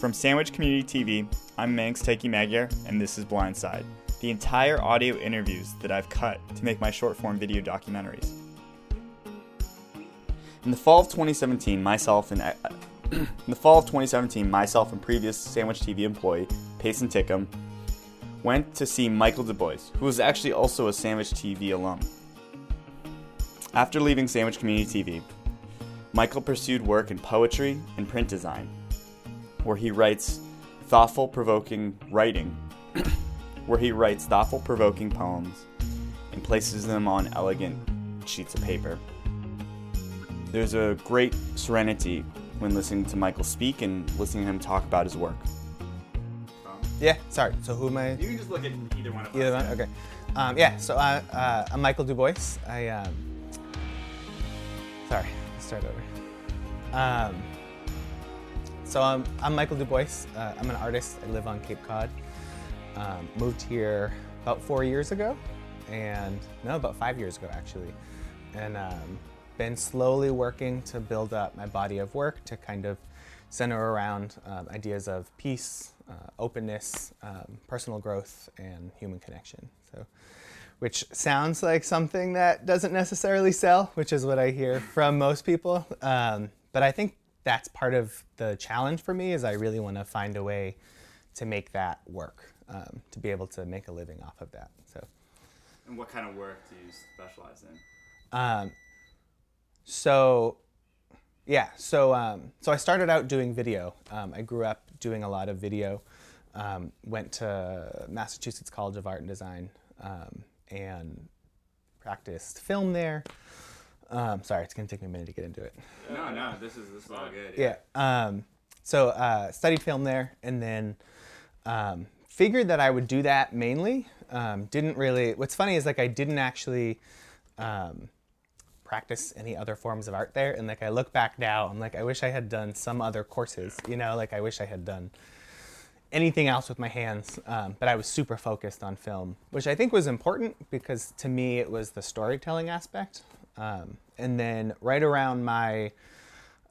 From Sandwich Community TV, I'm Manx Taiki Magyar, and this is Blindside, the entire audio interviews that I've cut to make my short form video documentaries. In the fall of 2017, myself and uh, in the fall of 2017, myself and previous Sandwich TV employee Payson Tickham went to see Michael Du Bois, who was actually also a Sandwich TV alum. After leaving Sandwich Community TV, Michael pursued work in poetry and print design, where he writes thoughtful, provoking writing, where he writes thoughtful, provoking poems and places them on elegant sheets of paper. There's a great serenity when listening to Michael speak and listening to him talk about his work. Yeah, sorry. So who am I? You can just look at either one of Either one? Okay. Um, yeah, so I, uh, I'm Michael Du Bois. I, um, sorry, let's start over. Um, so I'm, Michael Du Bois. Uh, I'm an artist. I live on Cape Cod. Um, moved here about four years ago, and no, about five years ago actually. And um, been slowly working to build up my body of work to kind of center around um, ideas of peace, uh, openness, um, personal growth, and human connection. So, which sounds like something that doesn't necessarily sell, which is what I hear from most people. Um, but I think that's part of the challenge for me is I really want to find a way to make that work, um, to be able to make a living off of that. So. And what kind of work do you specialize in? Um, so, yeah, so um, so I started out doing video. Um, I grew up doing a lot of video. Um, went to Massachusetts College of Art and Design um, and practiced film there. Um, sorry, it's gonna take me a minute to get into it. No, no, this is this is all good. Yeah. Um, so uh, studied film there, and then um, figured that I would do that mainly. Um, didn't really. What's funny is like I didn't actually um, practice any other forms of art there, and like I look back now, I'm like I wish I had done some other courses. You know, like I wish I had done anything else with my hands, um, but I was super focused on film, which I think was important because to me it was the storytelling aspect. Um, and then right around my,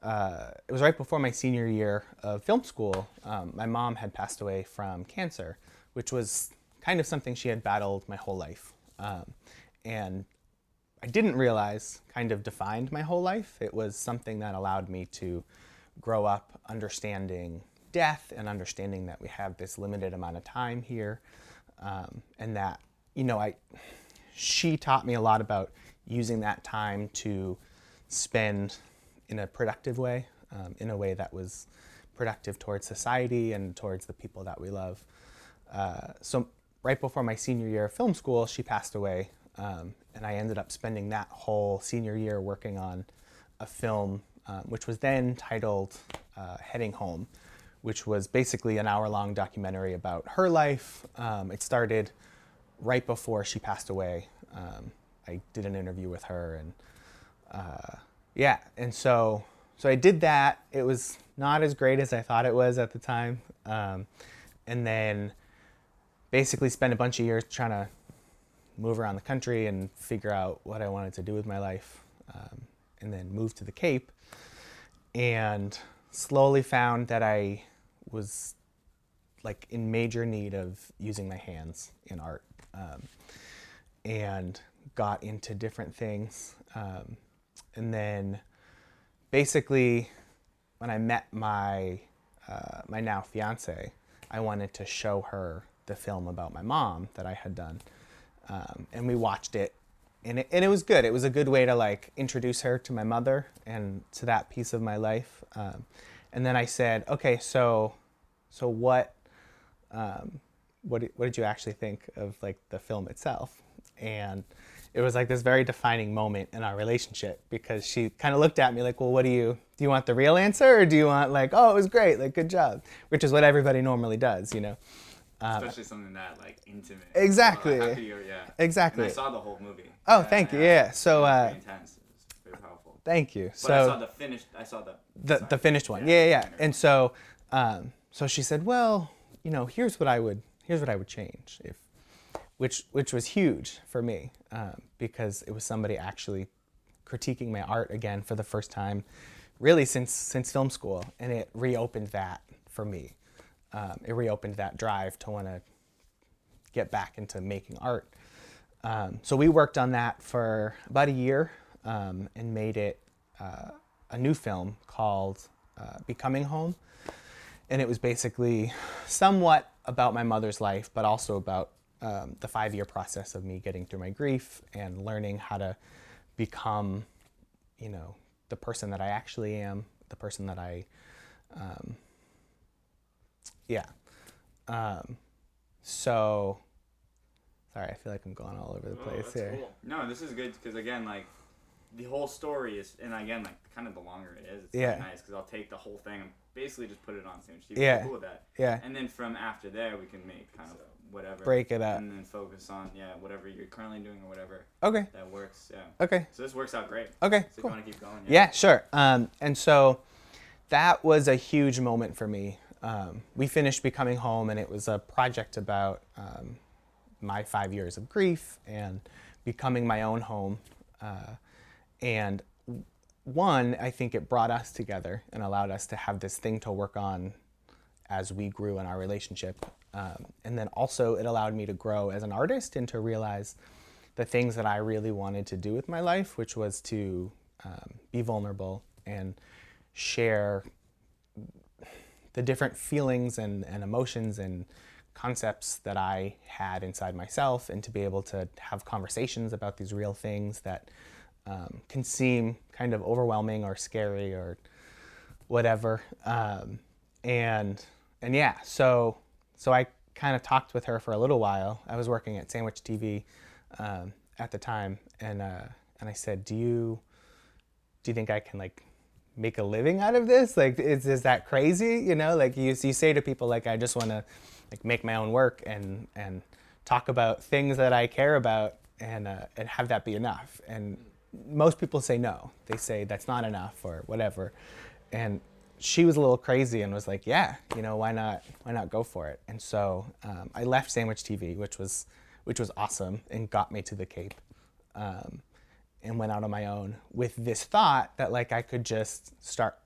uh, it was right before my senior year of film school, um, my mom had passed away from cancer, which was kind of something she had battled my whole life. Um, and I didn't realize kind of defined my whole life. It was something that allowed me to grow up understanding death and understanding that we have this limited amount of time here um, and that you know i she taught me a lot about using that time to spend in a productive way um, in a way that was productive towards society and towards the people that we love uh, so right before my senior year of film school she passed away um, and i ended up spending that whole senior year working on a film uh, which was then titled uh, heading home which was basically an hour long documentary about her life. Um, it started right before she passed away. Um, I did an interview with her, and uh, yeah, and so so I did that. It was not as great as I thought it was at the time, um, and then basically spent a bunch of years trying to move around the country and figure out what I wanted to do with my life, um, and then moved to the Cape, and slowly found that I was like in major need of using my hands in art um, and got into different things um, and then basically when i met my uh, my now fiance i wanted to show her the film about my mom that i had done um, and we watched it and, it and it was good. It was a good way to like introduce her to my mother and to that piece of my life um, and then i said okay so so what um, what what did you actually think of like the film itself and it was like this very defining moment in our relationship because she kind of looked at me like well what do you do you want the real answer or do you want like oh it was great like good job? Which is what everybody normally does you know? Um, especially something that like intimate. Exactly. well, yeah. Exactly. And i saw the whole movie. Oh yeah, thank you. yeah so uh, intense. It was very powerful. thank you. But so i saw the finished i saw the the, sorry. the finished one. Yeah yeah, yeah. and so um, so she said, "Well, you know, here's what I would here's what I would change if." Which, which was huge for me um, because it was somebody actually critiquing my art again for the first time, really since since film school, and it reopened that for me. Um, it reopened that drive to want to get back into making art. Um, so we worked on that for about a year um, and made it uh, a new film called uh, Becoming Home. And it was basically somewhat about my mother's life, but also about um, the five year process of me getting through my grief and learning how to become, you know, the person that I actually am, the person that I, um, yeah. Um, so, sorry, I feel like I'm going all over the Oh, place that's here. cool. No, this is good because again, like the whole story is, and again, like kind of the longer it is, it's Yeah. nice because I'll take the whole thing and basically just put it on Sandwich TV. Yeah. Cool with that. Yeah, And then from after there, we can make kind of whatever. break it up. And then focus on yeah whatever you're currently doing or whatever Okay, that works. Yeah. okay, So this works out great. okay, So if you cool. want to keep going. Yeah, sure. Um, and so that was a huge moment for me. Um, we finished Becoming Home, and it was a project about um, my five years of grief and becoming my own home. Uh, and one, I think it brought us together and allowed us to have this thing to work on as we grew in our relationship. Um, and then also, it allowed me to grow as an artist and to realize the things that I really wanted to do with my life, which was to um, be vulnerable and share the different feelings and, and emotions and concepts that I had inside myself, and to be able to have conversations about these real things that um, can seem kind of overwhelming or scary or whatever. Um, and and yeah, so so I kind of talked with her for a little while. I was working at Sandwich TV um, at the time, and uh, and I said, "Do you do you think I can like make a living out of this? Like, is is that crazy? You know, like you you say to people like, I just want to like make my own work and and talk about things that I care about and uh, and have that be enough. And most people say no. They say that's not enough or whatever. And she was a little crazy and was like, yeah, you know, why not why not go for it? And so um, I left Sandwich TV, which was which was awesome and got me to the Cape. Um, and went out on my own with this thought that like I could just start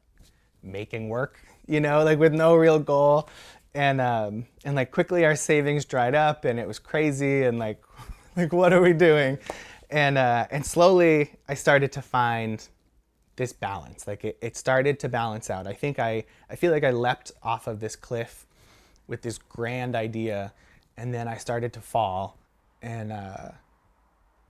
making work, you know, like with no real goal. And um, and like quickly our savings dried up and it was crazy and like like what are we doing? And uh, and slowly I started to find this balance. Like it, it started to balance out. I think I I feel like I leapt off of this cliff with this grand idea and then I started to fall and uh,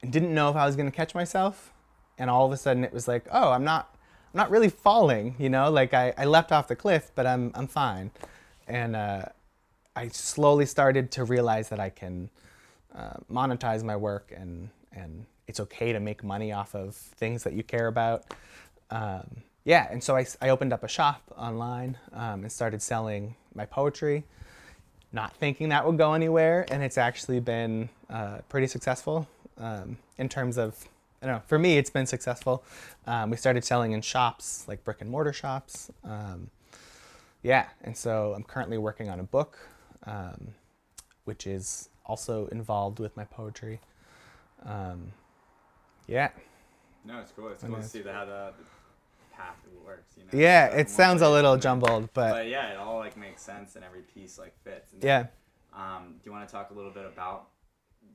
and didn't know if I was going to catch myself. And all of a sudden it was like, oh, I'm not, I'm not really falling, you know, like I, I leapt off the cliff, but I'm, I'm fine. And uh, I slowly started to realize that I can uh, monetize my work and, and it's okay to make money off of things that you care about. Um, yeah, and so I, I opened up a shop online um, and started selling my poetry not thinking that would go anywhere, and it's actually been uh, pretty successful um, in terms of, I don't know, for me, it's been successful. Um, we started selling in shops, like brick and mortar shops. Um, yeah, and so I'm currently working on a book, um, which is also involved with my poetry. Yeah, No, it's cool. It's cool to see the, how the, the path works. You know. yeah, From it sounds a little jumbled, but But yeah, it all like makes sense and every piece like fits. And yeah. Um, do you want to talk a little bit about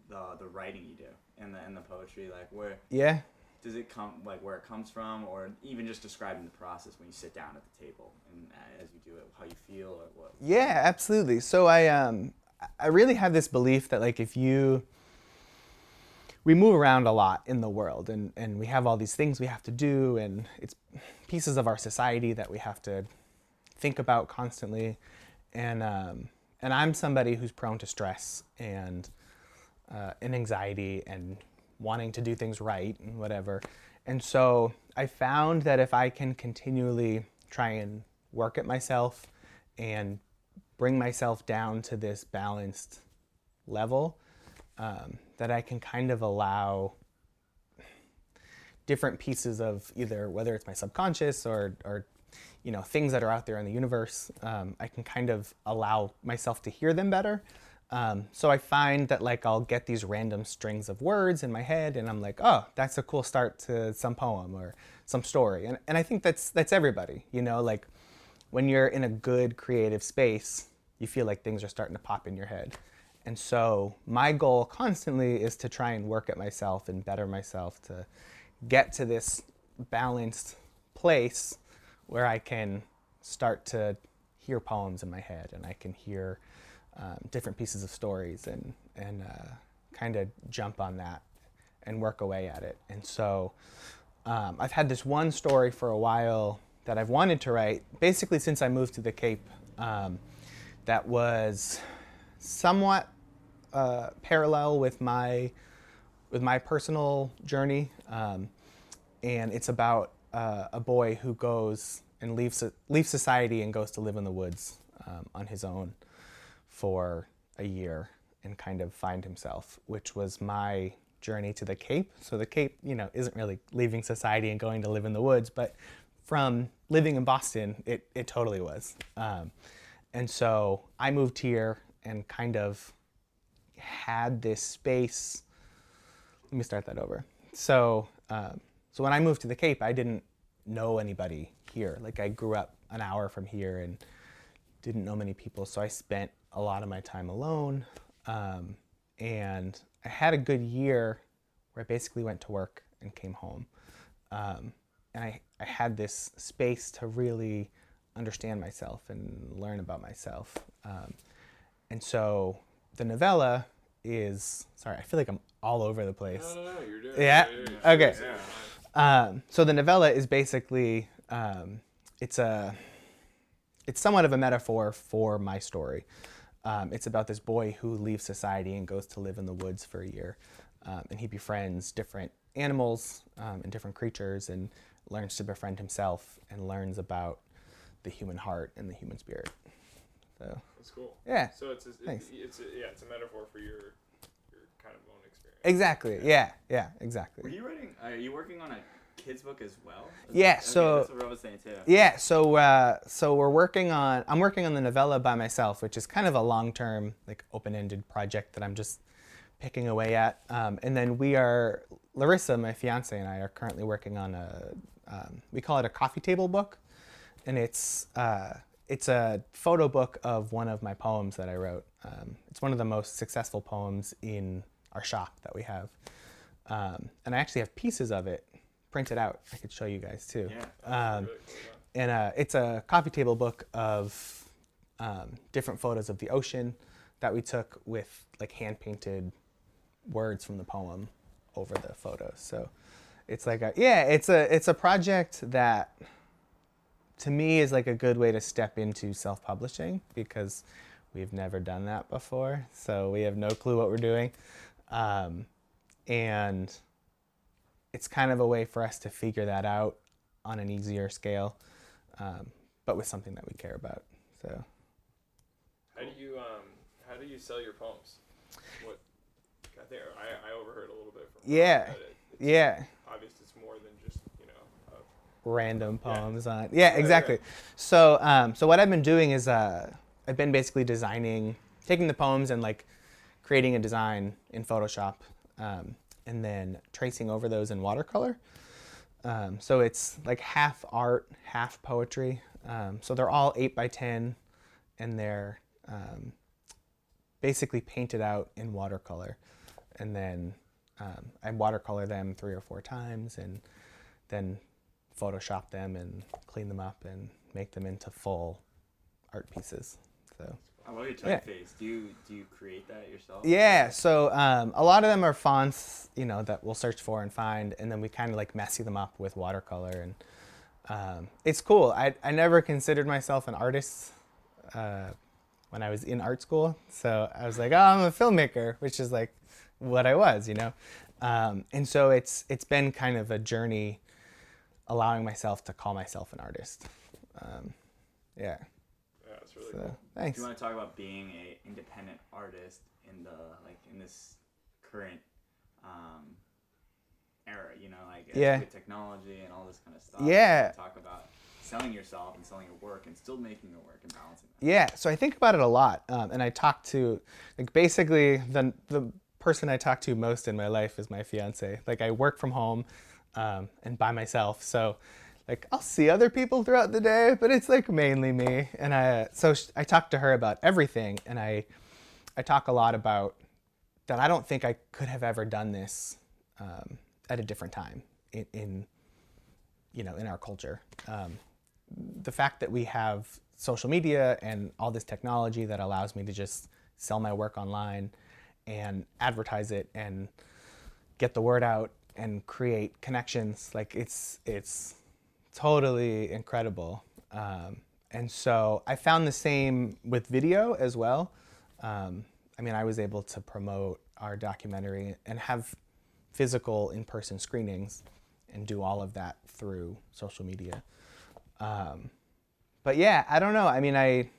the the writing you do and the and the poetry? Like where Yeah, does it come? Like where it comes from, or even just describing the process when you sit down at the table and uh, as you do it, how you feel or what? Yeah, absolutely. So I um I really have this belief that like if you we move around a lot in the world and and we have all these things we have to do and it's pieces of our society that we have to think about constantly and um and I'm somebody who's prone to stress and uh, and anxiety and wanting to do things right and whatever. And so I found that if I can continually try and work at myself and bring myself down to this balanced level, um, that I can kind of allow different pieces of either whether it's my subconscious or, or you know things that are out there in the universe um, i can kind of allow myself to hear them better. Um, so i find that like i'll get these random strings of words in my head and i'm like oh that's a cool start to some poem or some story. And, and i think that's that's everybody you know? Like when you're in a good creative space, you feel like things are starting to pop in your head. And so my goal constantly is to try and work at myself and better myself to get to this balanced place where I can start to hear poems in my head and I can hear um, different pieces of stories and, and uh, kind of jump on that and work away at it. And so um, I've had this one story for a while that I've wanted to write, basically since I moved to the Cape, um, that was somewhat uh, parallel with my with my personal journey, um, and it's about uh, a boy who goes and leaves leaves society and goes to live in the woods um, on his own for a year and kind of find himself, which was my journey to the Cape. So the Cape, you know, isn't really leaving society and going to live in the woods, but from living in Boston, it, it totally was. Um, and so I moved here and kind of had this space. Let me start that over. So, um, so when I moved to the Cape, I didn't know anybody here. Like I grew up an hour from here and didn't know many people. So I spent a lot of my time alone. Um, and I had a good year where I basically went to work and came home. Um, and I, I had this space to really understand myself and learn about myself. Um, and so the novella is sorry, I feel like I'm all over the place. No, no, no, you're doing Yeah? Yeah, Okay. Yeah. Um, so the novella is basically um, it's a it's somewhat of a metaphor for my story. Um, it's about this boy who leaves society and goes to live in the woods for a year, um, and he befriends different animals um, and different creatures, and learns to befriend himself and learns about the human heart and the human spirit. So That's cool. yeah, So it's a, Thanks. it's, it's a, yeah, it's a metaphor for your your kind of own experience. exactly. Yeah, yeah, exactly. Were you writing? Are you working on a kids book as well? Yeah, Okay, so- that's what I was saying too. Yeah, so uh, so we're working on. I'm working on the novella by myself, which is kind of a long-term, like open-ended project that I'm just picking away at. Um, and then we are Larissa, my fiance, and I are currently working on a. Um, we call it a coffee table book, and it's uh, it's a photo book of one of my poems that I wrote. Um, it's one of the most successful poems in our shop that we have, um, and I actually have pieces of it printed out. I could show you guys too. Yeah. Um, Really cool, and uh, it's a coffee table book of um, different photos of the ocean that we took with like hand painted words from the poem over the photos. So it's like a yeah, it's a it's a project that to me is like a good way to step into self publishing because we've never done that before. So we have no clue what we're doing, um, and it's kind of a way for us to figure that out on an easier scale, um, but with something that we care about. So How do you um how do you sell your poems? What I think I, I overheard a little bit from Yeah. it- yeah, obvious it's more than just you know random Yeah. poems on. Yeah, right. exactly. So um, so what I've been doing is uh, I've been basically designing, taking the poems and like creating a design in Photoshop, um, and then tracing over those in watercolor. Um, so it's like half art, half poetry. Um, so they're all eight by ten, and they're um, basically painted out in watercolor, and then um, I watercolor them three or four times, and then Photoshop them and clean them up and make them into full art pieces. So How about your Yeah. typeface? Do you do you create that yourself? yeah, so um, a lot of them are fonts, you know, that we'll search for and find, and then we kind of like messy them up with watercolor, and um, it's cool. I I never considered myself an artist uh, when I was in art school, so I was like, oh, I'm a filmmaker, which is like what I was, you know, um, and so it's it's been kind of a journey, allowing myself to call myself an artist. Um, yeah. yeah it's really So cool. thanks. Do you want to talk about being a independent artist in the like in this current um, era? You know, like Yeah. with technology and all this kind of stuff. Yeah. Talk about selling yourself and selling your work and still making your work and balancing that. Yeah, so I think about it a lot, um, and I talk to like basically the the person I talk to most in my life is my fiance. Like I work from home um, and by myself, so like I'll see other people throughout the day, but it's like mainly me. And I so I talk to her about everything, and I I talk a lot about that. I don't think I could have ever done this um, at a different time in, in you know in our culture. Um, the fact that we have social media and all this technology that allows me to just sell my work online and advertise it and get the word out and create connections like it's it's totally incredible. Um, and so i found the same with video as well. Um, i mean i was able to promote our documentary and have physical in-person screenings and do all of that through social media. Um, but yeah i don't know. I mean i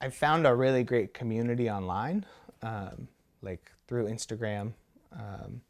i found a really great community online um, like through instagram um,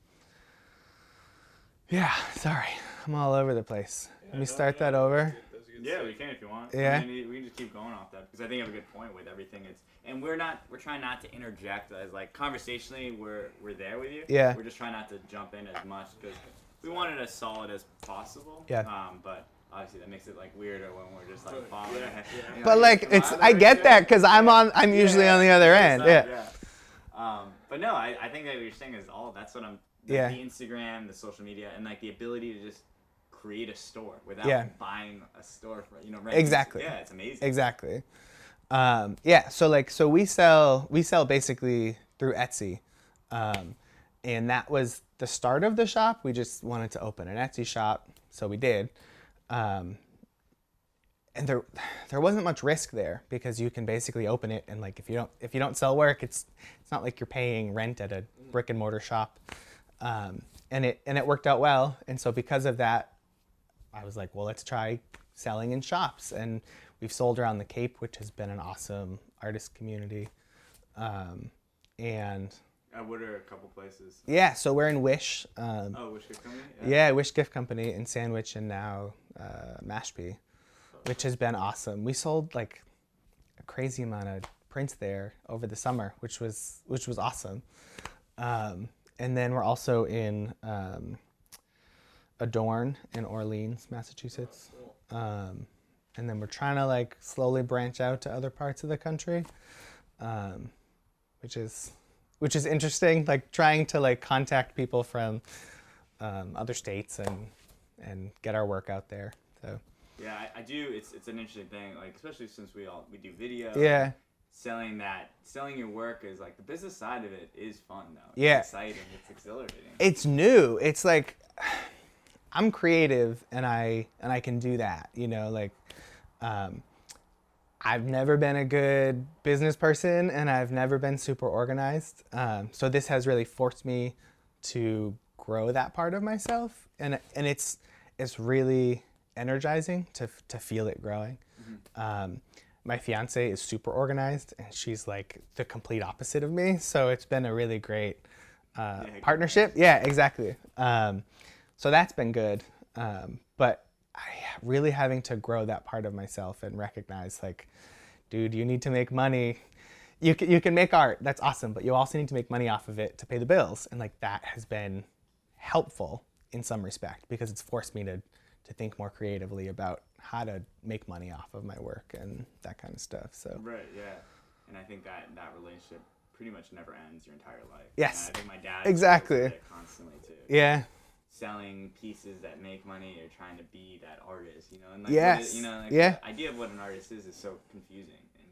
yeah sorry i'm all over the place let me start yeah, that over That's a good Yeah, we can if you want. Yeah. I mean, we can just keep going off that because I think you have a good point with everything. It's and we're not we're trying not to interject as like conversationally we're we're there with you. Yeah. We're just trying not to jump in as much because we want it as solid as possible. Yeah. Um, but obviously that makes it like weirder when we're just like But, following yeah, yeah. You know, but like come it's i get that because i'm on i'm usually Yeah, on the other end so, yeah Um, but no, I, I think that what you're saying is all that's what I'm. Like Yeah. The Instagram, the social media, and like the ability to just create a store without Yeah. buying a store for you know. renting- Exactly. Yeah, it's amazing. exactly um, yeah so like so we sell we sell basically through etsy um, and that was the start of the shop we just wanted to open an etsy shop so we did um, and there there wasn't much risk there because you can basically open it and like if you don't if you don't sell work it's it's not like you're paying rent at a brick and mortar shop. Um, and it and it worked out well. And so because of that I was like well let's try selling in shops. And we've sold around the Cape which has been an awesome artist community. Um, and Uh, what are a couple places? yeah so we're in Wish um, Oh, which could come yeah, Wish Gift Company in Sandwich and now uh, Mashpee, which has been awesome. We sold like a crazy amount of prints there over the summer, which was which was awesome. Um, and then we're also in um, Adorn in Orleans, Massachusetts. Um, and then we're trying to like slowly branch out to other parts of the country, um, which is which is interesting. Like trying to like contact people from um, other states and and get our work out there. So Yeah, I, I do. It's it's an interesting thing, like especially since we all we do video. yeah, Selling that, selling your work is like the business side of it is fun though. It's Yeah. exciting. It's exhilarating. it's new. It's like I'm creative and I and I can do that. You know, like um, I've never been a good business person and I've never been super organized. Um, so this has really forced me to grow that part of myself, and and it's it's really energizing to to feel it growing. Um, my fiance is super organized, and she's like the complete opposite of me. So it's been a really great uh, good partnership. Yeah, exactly. Um, so that's been good. Um, but I really having to grow that part of myself and recognize like, dude, you need to make money. You can, you can make art. That's awesome. But you also need to make money off of it to pay the bills. And like that has been helpful in some respect because it's forced me to, to think more creatively about how to make money off of my work and that kind of stuff. So Right. Yeah. And I think that that relationship pretty much never ends your entire life. Yes. And I think my dad Exactly. struggles with it constantly too. yeah, Selling pieces that make money or trying to be that artist, you know, and like Yes. you know, like Yeah. the idea of what an artist is is so confusing, and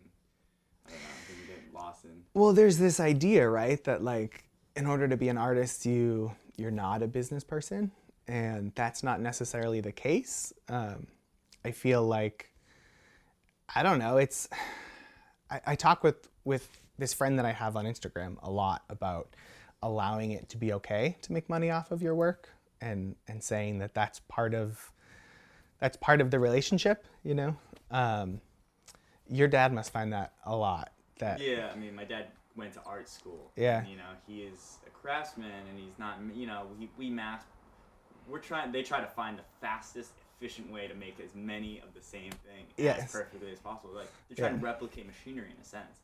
I don't know, I you get lost in. Well, there's this idea, right, that like in order to be an artist, you you're not a business person, and that's not necessarily the case. Um, I feel like I don't know. It's I, I talk with with this friend that I have on Instagram a lot about allowing it to be okay to make money off of your work, and and saying that that's part of that's part of the relationship. You know, um, your dad must find that a lot. That Yeah, I mean, my dad went to art school. Yeah. and, you know, he is a craftsman, and he's not. You know, we we mass. We're trying. They try to find the fastest, efficient way to make as many of the same thing Yes. as perfectly as possible. Like they're trying to replicate machinery in a sense,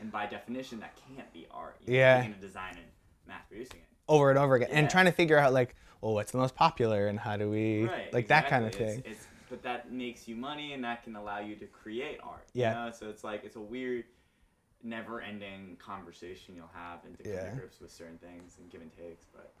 and by definition, that can't be art. You know, Yeah. Taking a design and mass producing it. over and over again and trying to figure out like well what's the most popular and how do we right, like that kind of thing It's, it's, but that makes you money, and that can allow you to create art. Yeah. You know? So it's like it's a weird, never-ending conversation you'll have, and to come Yeah. to grips with certain things and give and takes. But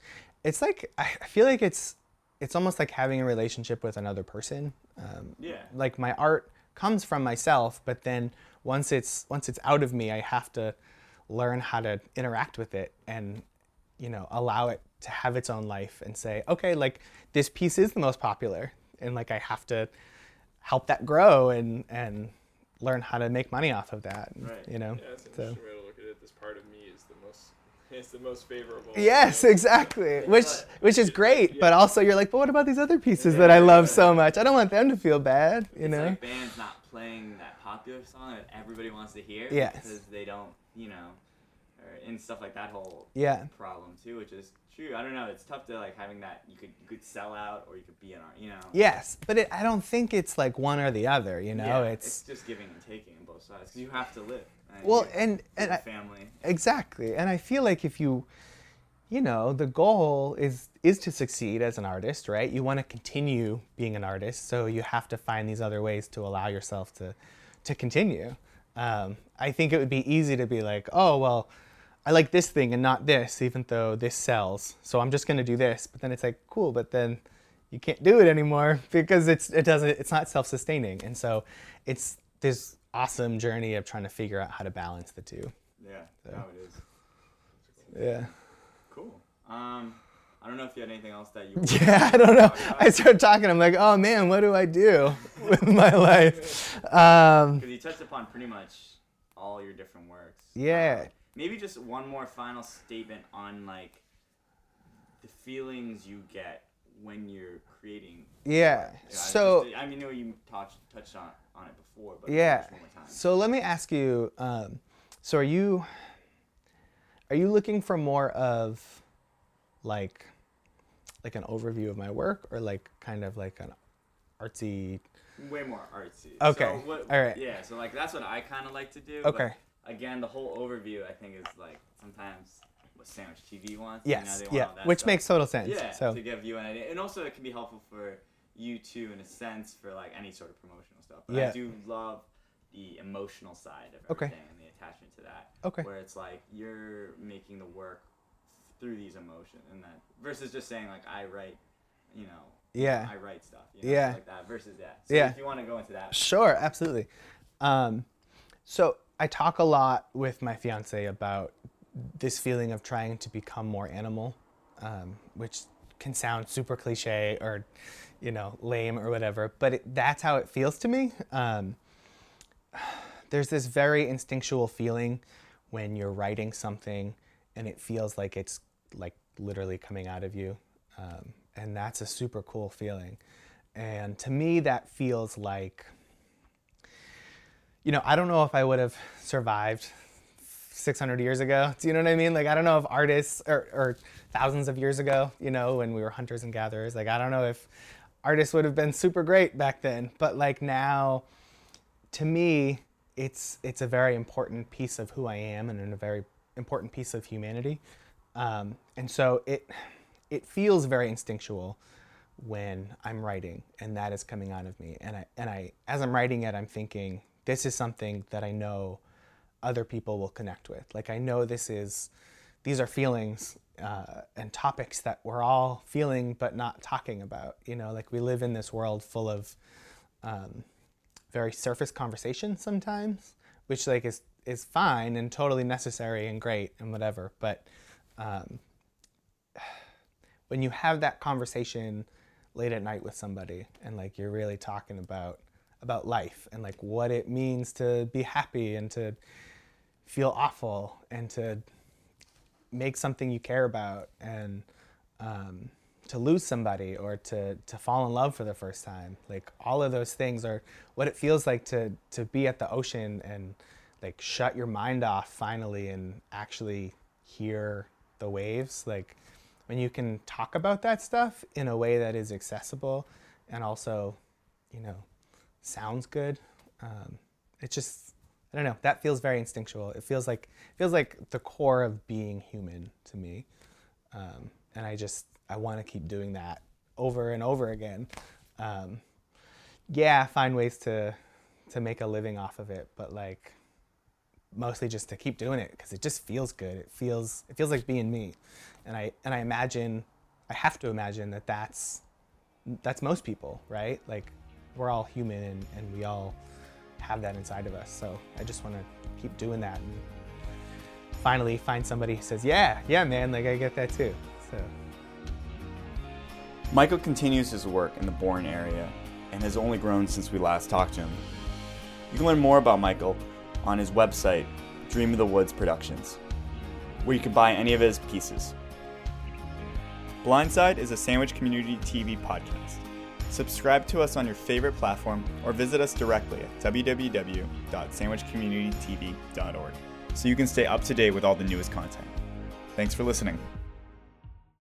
it's like I feel like it's it's almost like having a relationship with another person. Um, yeah, like my art comes from myself, but then once it's once it's out of me, I have to learn how to interact with it and you know allow it to have its own life and say, okay, like this piece is the most popular, and like I have to help that grow and and learn how to make money off of that. Right. You know. Yeah, that's So- interesting way to look at it. This part of me is the is the most favorable. Yes, exactly. Which which is great, but also you're like, but what about these other pieces that I love so much? I don't want them to feel bad, you it's know. like bands not playing that popular song that everybody wants to hear Yes. because they don't, you know, or, and stuff like that whole Yeah. problem too, which is true. I don't know. It's tough to like having that. You could you could sell out or you could be an art. You know. Yes, but it, I don't think it's like one or the other, you know. Yeah, it's just giving and taking both sides because you have to live. And Well, you- and- and have I- family. exactly. And I feel like if you you know, the goal is is to succeed as an artist, right? You want to continue being an artist, so you have to find these other ways to allow yourself to to continue. Um, I think it would be easy to be like, oh well, I like this thing and not this, even though this sells. So I'm just gonna do this. But then it's like, cool, but then you can't do it anymore because it's it doesn't it's not self-sustaining. And so it's this awesome journey of trying to figure out how to balance the two. Yeah, no, it is. Yeah. Cool. Um, I don't know if you had anything else that you. Yeah, I don't know. I started talking. I'm like, oh man, what do I do with my life? Um, Because you touched upon pretty much all your different works. Yeah. Um, maybe just one more final statement on like the feelings you get when you're creating. yeah. Yeah, I So just- I mean, I know you touched touched on on it before, but yeah. one more time. So let me ask you. Um, so are you are you looking for more of like like an overview of my work or like kind of like an artsy? Way more artsy. Okay, So what, all right. Yeah, so like that's what I kind of like to do. Okay. Again, the whole overview I think is like sometimes what Sandwich TV wants. Yes. You know, they want yeah. Which stuff. makes total sense. Yeah, So to give you an idea, and also it can be helpful for you too, in a sense, for like any sort of promotional stuff. But Yeah. I do love the emotional side of Okay. everything and the attachment to that. Okay. Where it's like you're making the work through these emotions, and that versus just saying like I write, you know, Yeah. I write stuff, you know, Yeah. like that. Versus that. So Yeah. If you want to go into that. Sure, absolutely. Um, so I talk a lot with my fiance about this feeling of trying to become more animal, um, which can sound super cliche or, you know, lame or whatever, but it, that's how it feels to me. Um, there's this very instinctual feeling when you're writing something and it feels like it's like literally coming out of you. Um, and that's a super cool feeling. And to me, that feels like, you know, I don't know if I would have survived 600 years ago. Do you know what I mean? Like, I don't know if artists or, or thousands of years ago, you know, when we were hunters and gatherers, like, I don't know if artists would have been super great back then. But like now, to me, it's it's a very important piece of who I am and a very important piece of humanity. Um, and so it it feels very instinctual when I'm writing and that is coming out of me. And I and I as I'm writing it, I'm thinking this is something that I know other people will connect with. Like I know this is these are feelings uh, and topics that we're all feeling but not talking about. You know, like we live in this world full of um, very surface conversation sometimes, which like is is fine and totally necessary and great and whatever. But um, when you have that conversation late at night with somebody and like you're really talking about about life and like what it means to be happy and to feel awful and to make something you care about and um, to lose somebody or to, to fall in love for the first time. Like all of those things are what it feels like to to be at the ocean and like shut your mind off finally and actually hear the waves. Like when you can talk about that stuff in a way that is accessible and also you know sounds good um, it just i don't know that feels very instinctual it feels like feels like the core of being human to me um, and I just I want to keep doing that over and over again. Um, yeah, find ways to to make a living off of it, but like mostly just to keep doing it because it just feels good. It feels it feels like being me, and I and I imagine I have to imagine that that's that's most people, right? Like we're all human and, and we all have that inside of us. So I just want to keep doing that and finally find somebody who says, "Yeah, yeah, man, like I get that too." So. Michael continues his work in the Bourne area and has only grown since we last talked to him. You can learn more about Michael on his website, Dream of the Woods Productions, where you can buy any of his pieces. Blindside is a Sandwich Community TV podcast. Subscribe to us on your favorite platform or visit us directly at www.sandwichcommunitytv.org so you can stay up to date with all the newest content. Thanks for listening.